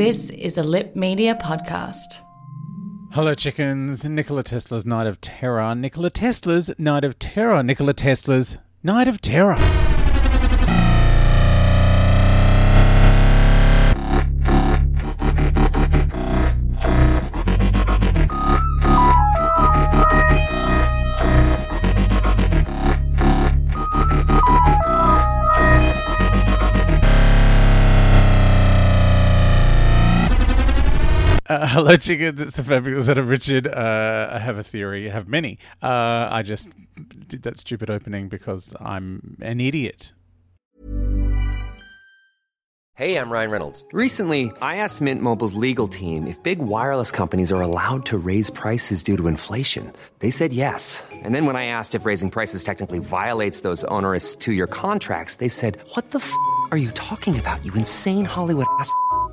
This is a Lip Media podcast. Hello, chickens. Nikola Tesla's Night of Terror. Nikola Tesla's Night of Terror. Nikola Tesla's Night of Terror. Uh, hello, chickens. It's the fabulous Adam Richard. Uh, I have a theory. I have many. Uh, I just did that stupid opening because I'm an idiot. Hey, I'm Ryan Reynolds. Recently, I asked Mint Mobile's legal team if big wireless companies are allowed to raise prices due to inflation. They said yes. And then when I asked if raising prices technically violates those onerous two year contracts, they said, What the f are you talking about, you insane Hollywood ass?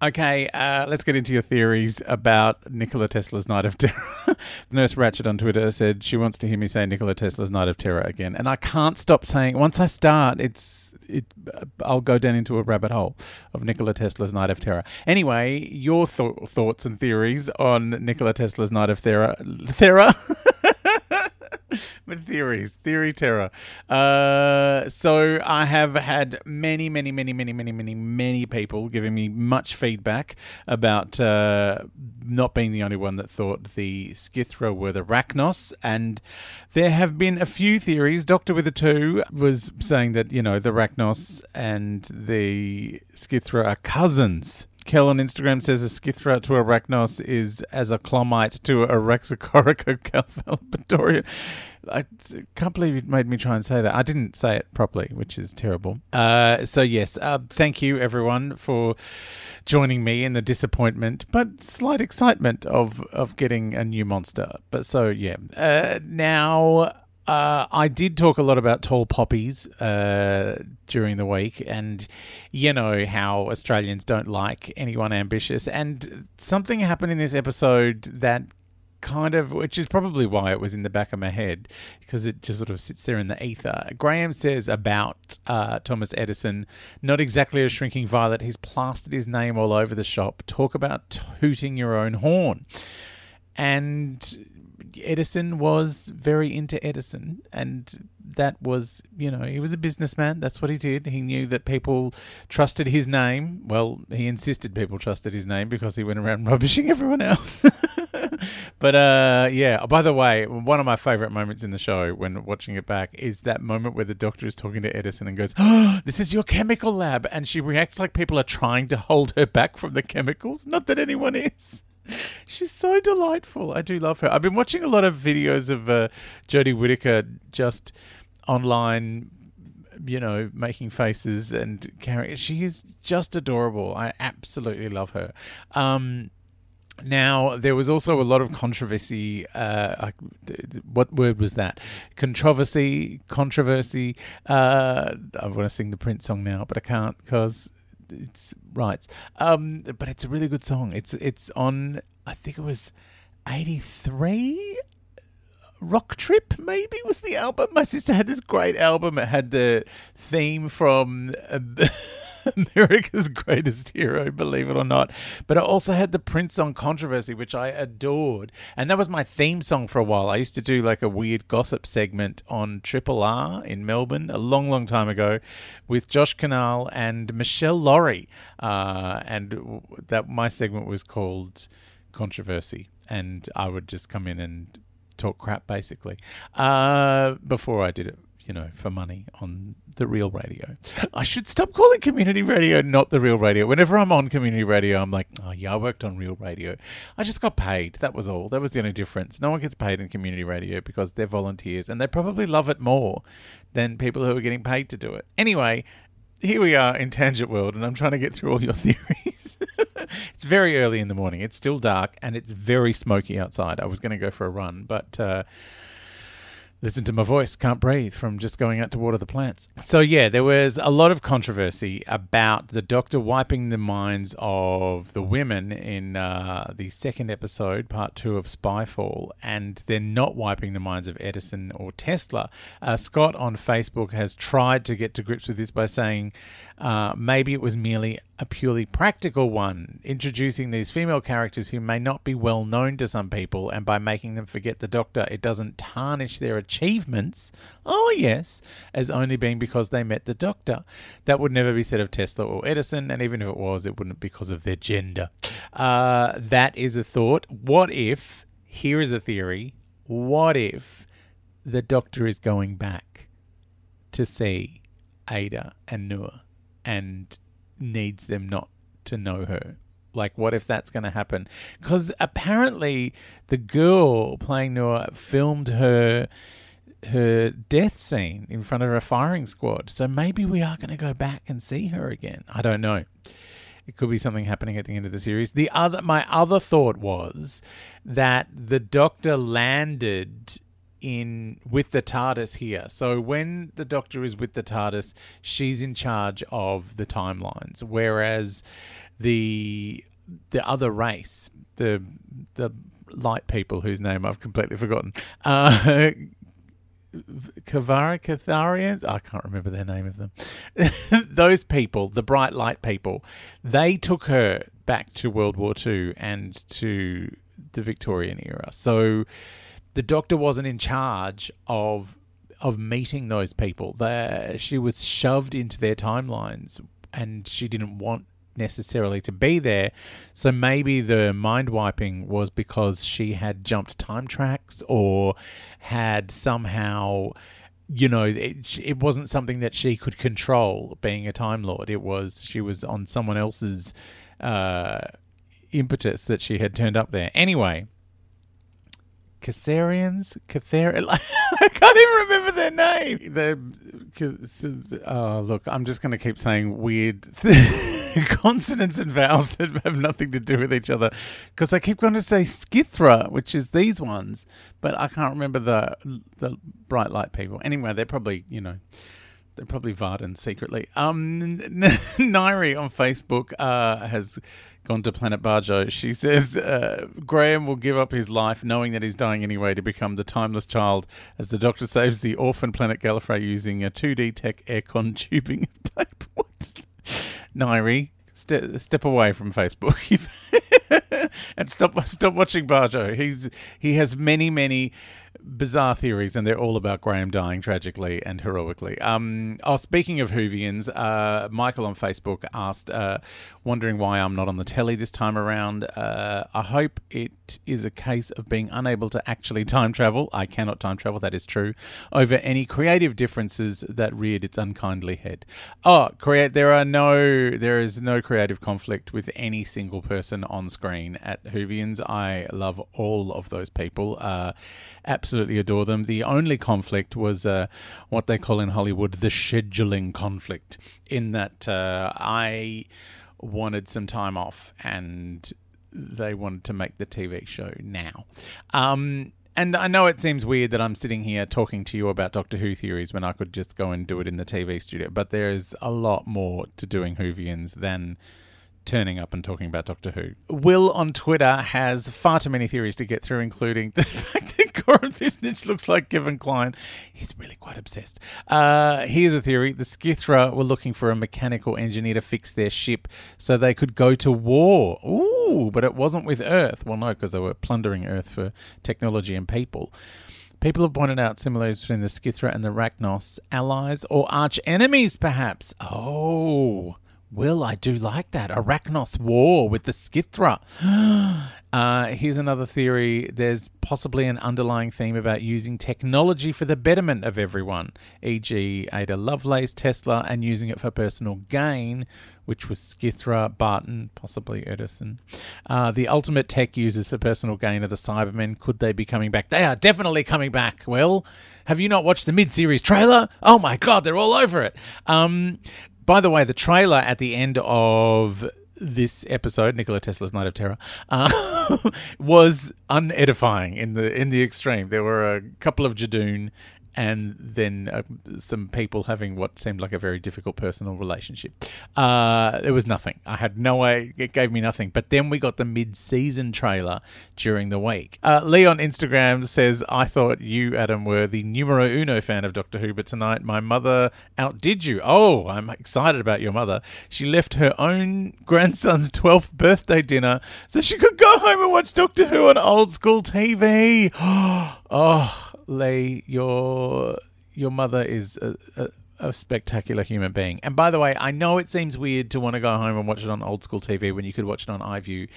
Okay, uh, let's get into your theories about Nikola Tesla's Night of Terror. Nurse Ratchet on Twitter said she wants to hear me say Nikola Tesla's Night of Terror again, and I can't stop saying. Once I start, it's it. I'll go down into a rabbit hole of Nikola Tesla's Night of Terror. Anyway, your th- thoughts and theories on Nikola Tesla's Night of Terror. Terror. with theories, theory terror. Uh, so I have had many, many, many, many, many, many, many people giving me much feedback about uh, not being the only one that thought the Skithra were the Racnoss, and there have been a few theories. Doctor with a two was saying that you know the Racnoss and the Skithra are cousins. Kel on Instagram says a Skithra to Arachnos is as a Clomite to a Rexicorica calphalopatorium. I can't believe you made me try and say that. I didn't say it properly, which is terrible. Uh, so, yes, uh, thank you everyone for joining me in the disappointment, but slight excitement of, of getting a new monster. But so, yeah. Uh, now. Uh, I did talk a lot about tall poppies uh, during the week, and you know how Australians don't like anyone ambitious. And something happened in this episode that kind of, which is probably why it was in the back of my head, because it just sort of sits there in the ether. Graham says about uh, Thomas Edison, not exactly a shrinking violet. He's plastered his name all over the shop. Talk about tooting your own horn. And Edison was very into Edison, and that was, you know, he was a businessman. That's what he did. He knew that people trusted his name. Well, he insisted people trusted his name because he went around rubbishing everyone else. but uh, yeah. By the way, one of my favorite moments in the show when watching it back is that moment where the doctor is talking to Edison and goes, oh, "This is your chemical lab," and she reacts like people are trying to hold her back from the chemicals. Not that anyone is. She's so delightful. I do love her. I've been watching a lot of videos of uh, Jodie Whittaker just online, you know, making faces and carrying. She is just adorable. I absolutely love her. Um, now, there was also a lot of controversy. Uh, what word was that? Controversy, controversy. Uh, I want to sing the Prince song now, but I can't because it's rights. Um, but it's a really good song. It's it's on. I think it was eighty three. Rock Trip maybe was the album. My sister had this great album. It had the theme from. Uh, America's Greatest Hero, believe it or not. But I also had the Prince song Controversy, which I adored. And that was my theme song for a while. I used to do like a weird gossip segment on Triple R in Melbourne a long, long time ago with Josh Canal and Michelle Laurie. Uh, and that my segment was called Controversy. And I would just come in and talk crap basically uh, before I did it you know, for money on the real radio. I should stop calling community radio not the real radio. Whenever I'm on community radio, I'm like, oh, yeah, I worked on real radio. I just got paid. That was all. That was the only difference. No one gets paid in community radio because they're volunteers and they probably love it more than people who are getting paid to do it. Anyway, here we are in Tangent World, and I'm trying to get through all your theories. it's very early in the morning. It's still dark, and it's very smoky outside. I was going to go for a run, but uh, listen to my voice, can't breathe from just going out to water the plants. So, yeah, there was a lot of controversy about the doctor wiping the minds of the women in uh, the second episode, part two of Spyfall, and then not wiping the minds of Edison or Tesla. Uh, Scott on Facebook has tried to get to grips with this by saying uh, maybe it was merely a purely practical one, introducing these female characters who may not be well known to some people, and by making them forget the Doctor, it doesn't tarnish their achievements. Oh, yes, as only being because they met the Doctor. That would never be said of Tesla or Edison, and even if it was, it wouldn't because of their gender. Uh, that is a thought. What if, here is a theory, what if the Doctor is going back to see Ada and Noor? and needs them not to know her. Like, what if that's going to happen? Because apparently, the girl playing Noor filmed her her death scene in front of a firing squad. So maybe we are going to go back and see her again. I don't know. It could be something happening at the end of the series. The other, my other thought was that the Doctor landed in with the TARDIS here. So when the Doctor is with the TARDIS, she's in charge of the timelines, whereas the the other race, the the light people whose name I've completely forgotten, uh, Kavara Catharians, I can't remember their name of them. Those people, the bright light people, they took her back to World War II and to the Victorian era. So the doctor wasn't in charge of of meeting those people. The, she was shoved into their timelines, and she didn't want necessarily to be there. So maybe the mind wiping was because she had jumped time tracks or had somehow. You know, it, it wasn't something that she could control. Being a Time Lord, it was she was on someone else's uh, impetus that she had turned up there. Anyway, Caesarians, Cathar. I can't even remember their name. The oh look, I'm just going to keep saying weird consonants and vowels that have nothing to do with each other because I keep going to say Skithra, which is these ones, but I can't remember the the bright light people. Anyway, they're probably you know they're probably Vardan secretly. Um, Nairi on Facebook uh, has gone to Planet Barjo. She says uh, Graham will give up his life knowing that he's dying anyway to become the timeless child as the Doctor saves the orphan planet Gallifrey using a 2D tech aircon tubing tape. Nairi, ste- step away from Facebook and stop stop watching Barjo. He's he has many many bizarre theories, and they're all about Graham dying tragically and heroically. Um, oh, speaking of Whovians, uh, Michael on Facebook asked, uh, wondering why I'm not on the telly this time around. Uh, I hope it is a case of being unable to actually time travel. I cannot time travel, that is true. Over any creative differences that reared its unkindly head. Oh, create. There are no. There is no creative conflict with any single person on screen at Whovians. I love all of those people. Uh, absolutely adore them. The only conflict was uh, what they call in Hollywood the scheduling conflict, in that uh, I wanted some time off and they wanted to make the TV show now. Um, and I know it seems weird that I'm sitting here talking to you about Doctor Who theories when I could just go and do it in the TV studio, but there is a lot more to doing Whovians than turning up and talking about Doctor Who. Will on Twitter has far too many theories to get through, including the fact that Goran Visnjic looks like Kevin Kline. He's really quite obsessed. Uh, here's a theory: the Skithra were looking for a mechanical engineer to fix their ship so they could go to war. Ooh, but it wasn't with Earth. Well, no, because they were plundering Earth for technology and people. People have pointed out similarities between the Skithra and the Racnoss, allies or arch enemies, perhaps. Oh, well, I do like that. Arachnos war with the Skithra. uh, here's another theory. There's possibly an underlying theme about using technology for the betterment of everyone, e.g., Ada Lovelace, Tesla, and using it for personal gain, which was Skithra, Barton, possibly Edison. Uh, the ultimate tech users for personal gain are the Cybermen. Could they be coming back? They are definitely coming back. Well, have you not watched the mid series trailer? Oh my god, they're all over it. Um, by the way, the trailer at the end of this episode, Nikola Tesla's Night of Terror, uh, was unedifying in the in the extreme. There were a couple of Judoon and then uh, some people having what seemed like a very difficult personal relationship. Uh, it was nothing. I had no way. It gave me nothing. But then we got the mid-season trailer during the week. Uh, Lee on Instagram says, "I thought you, Adam, were the numero uno fan of Doctor Who, but tonight my mother outdid you. Oh, I'm excited about your mother. She left her own grandson's 12th birthday dinner so she could go home and watch Doctor Who on old school TV. oh, Lee, your your mother is a, a, a spectacular human being. And by the way, I know it seems weird to want to go home and watch it on old school TV when you could watch it on iView,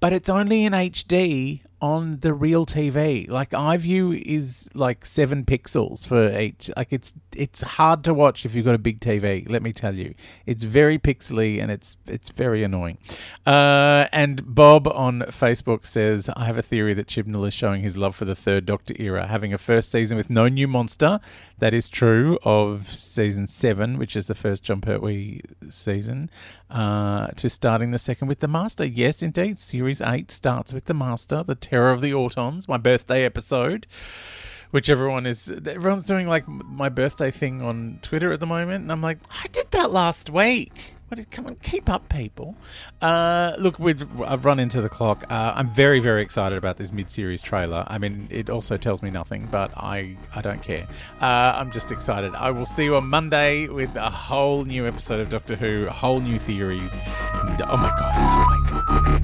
but it's only in HD on the real TV. Like iView is like seven pixels for each. Like it's it's hard to watch if you've got a big TV. Let me tell you, it's very pixely and it's it's very annoying. Uh, and Bob on Facebook says, "I have a theory that Chibnall is showing his love for the Third Doctor era, having a first season with no new monster. That is true of season seven, which is the first Jon Pertwee season, uh, to starting the second with the Master. Yes, indeed, series eight starts with the Master, the Terror of the Autons, my birthday episode." Which everyone is, everyone's doing like my birthday thing on Twitter at the moment, and I'm like, I did that last week. What, come on, keep up, people. Uh, look, we've I've run into the clock. Uh, I'm very, very excited about this mid-series trailer. I mean, it also tells me nothing, but I, I don't care. Uh, I'm just excited. I will see you on Monday with a whole new episode of Doctor Who, whole new theories. And, oh my god,